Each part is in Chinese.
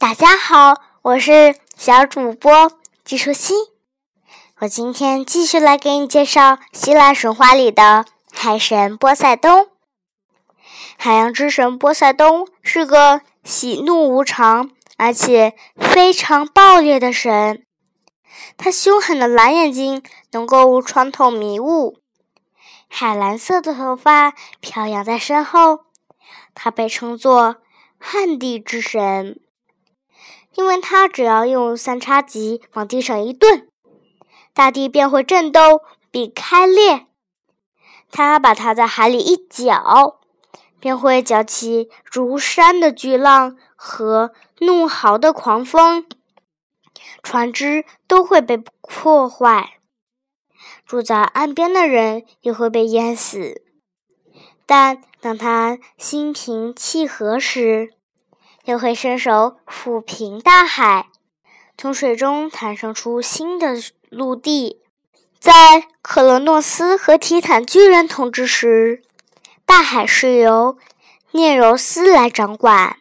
大家好，我是小主播季舒心。我今天继续来给你介绍希腊神话里的海神波塞冬。海洋之神波塞冬是个喜怒无常而且非常暴烈的神。他凶狠的蓝眼睛能够穿透迷雾，海蓝色的头发飘扬在身后。他被称作旱地之神，因为他只要用三叉戟往地上一顿，大地便会震动并开裂。他把它在海里一搅，便会搅起如山的巨浪和怒嚎的狂风。船只都会被破坏，住在岸边的人也会被淹死。但当他心平气和时，又会伸手抚平大海，从水中弹生出新的陆地。在克罗诺斯和提坦巨人统治时，大海是由涅柔斯来掌管。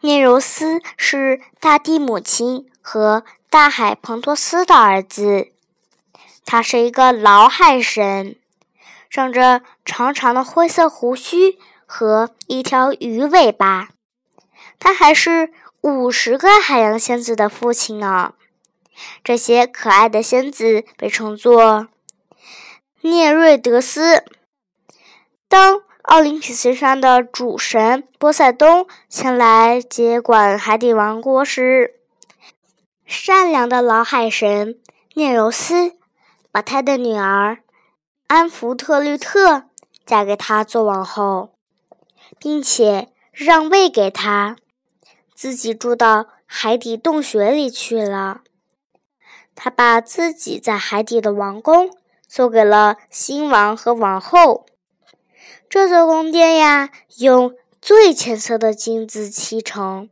涅柔斯是大地母亲。和大海彭托斯的儿子，他是一个老海神，长着长长的灰色胡须和一条鱼尾巴。他还是五十个海洋仙子的父亲呢。这些可爱的仙子被称作涅瑞德斯。当奥林匹斯山的主神波塞冬前来接管海底王国时，善良的老海神涅柔斯把他的女儿安福特律特嫁给他做王后，并且让位给他，自己住到海底洞穴里去了。他把自己在海底的王宫送给了新王和王后。这座宫殿呀，用最浅色的金子砌成。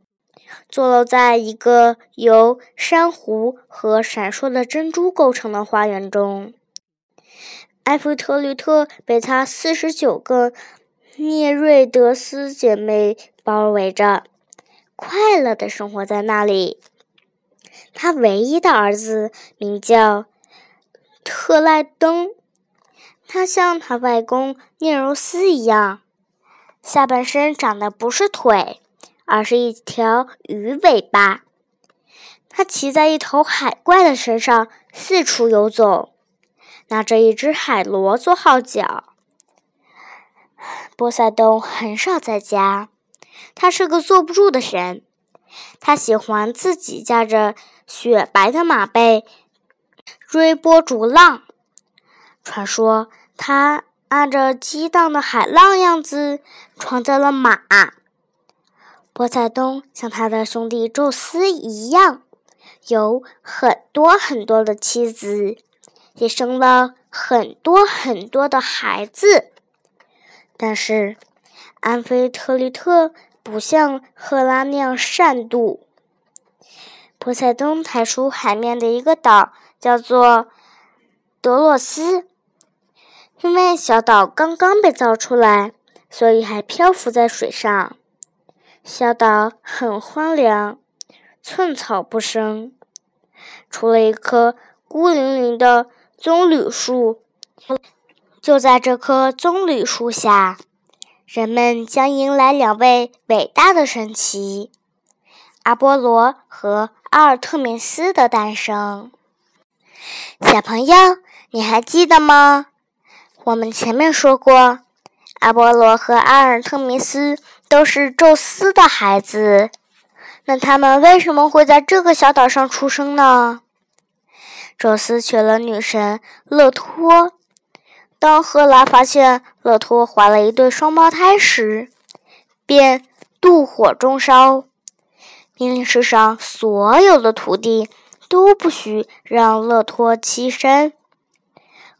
坐落在一个由珊瑚和闪烁的珍珠构成的花园中，埃弗特律特被他四十九个涅瑞德斯姐妹包围着，快乐的生活在那里。他唯一的儿子名叫特赖登，他像他外公聂柔斯一样，下半身长的不是腿。而是一条鱼尾巴，他骑在一头海怪的身上四处游走，拿着一只海螺做号角。波塞冬很少在家，他是个坐不住的神。他喜欢自己驾着雪白的马背，追波逐浪。传说他按着激荡的海浪样子创造了马。波塞冬像他的兄弟宙斯一样，有很多很多的妻子，也生了很多很多的孩子。但是，安菲特利特不像赫拉那样善妒。波塞冬抬出海面的一个岛，叫做德洛斯，因为小岛刚刚被造出来，所以还漂浮在水上。小岛很荒凉，寸草不生，除了一棵孤零零的棕榈树。就在这棵棕榈树下，人们将迎来两位伟大的神奇——阿波罗和阿尔特弥斯的诞生。小朋友，你还记得吗？我们前面说过，阿波罗和阿尔特弥斯。都是宙斯的孩子，那他们为什么会在这个小岛上出生呢？宙斯娶了女神勒托，当赫拉发现勒托怀了一对双胞胎时，便妒火中烧，命令世上所有的徒弟都不许让勒托栖身。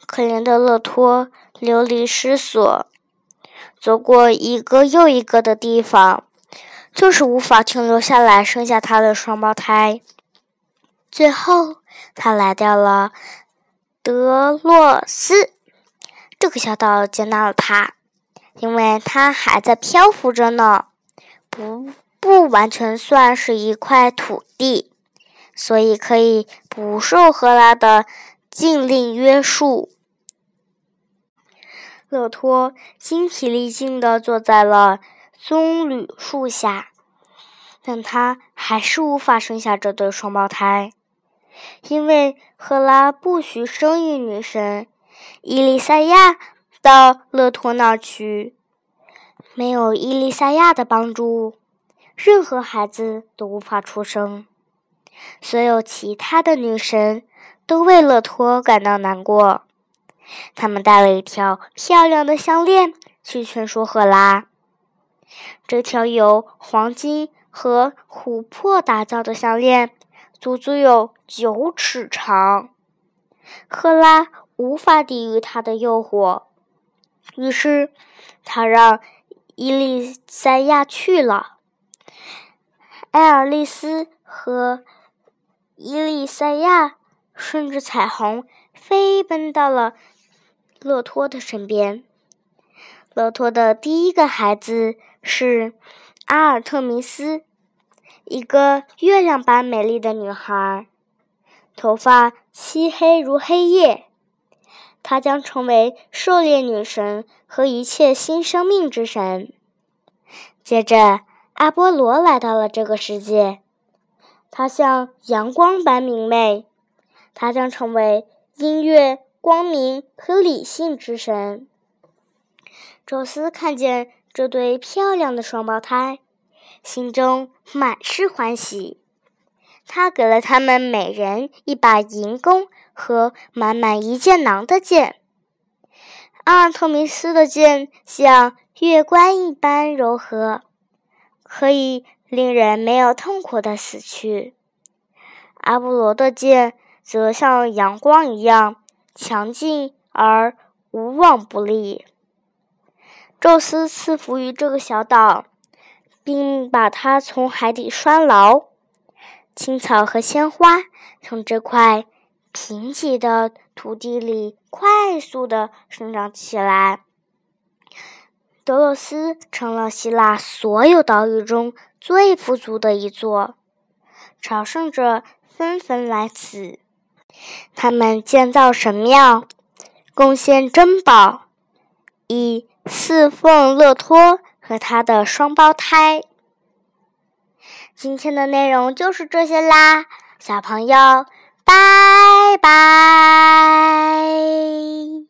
可怜的勒托流离失所。走过一个又一个的地方，就是无法停留下来生下他的双胞胎。最后，他来到了德洛斯这个小岛，接纳了他，因为他还在漂浮着呢，不不完全算是一块土地，所以可以不受赫拉的禁令约束。勒托精疲力尽地坐在了棕榈树下，但他还是无法生下这对双胞胎，因为赫拉不许生育女神伊丽赛亚到勒托那儿去。没有伊丽赛亚的帮助，任何孩子都无法出生。所有其他的女神都为勒托感到难过。他们带了一条漂亮的项链去劝说赫拉。这条由黄金和琥珀打造的项链，足足有九尺长。赫拉无法抵御它的诱惑，于是他让伊丽赛亚去了。艾尔丽丝和伊丽赛亚顺着彩虹飞奔到了。勒托的身边，勒托的第一个孩子是阿尔特弥斯，一个月亮般美丽的女孩，头发漆黑如黑夜。她将成为狩猎女神和一切新生命之神。接着，阿波罗来到了这个世界，他像阳光般明媚，他将成为音乐。光明和理性之神，宙斯看见这对漂亮的双胞胎，心中满是欢喜。他给了他们每人一把银弓和满满一箭囊的箭。阿尔特弥斯的箭像月光一般柔和，可以令人没有痛苦的死去。阿波罗的箭则像阳光一样。强劲而无往不利。宙斯赐福于这个小岛，并把它从海底拴牢。青草和鲜花从这块贫瘠的土地里快速的生长起来。德洛斯成了希腊所有岛屿中最富足的一座，朝圣者纷纷来此。他们建造神庙，贡献珍宝，以侍奉勒托和他的双胞胎。今天的内容就是这些啦，小朋友，拜拜。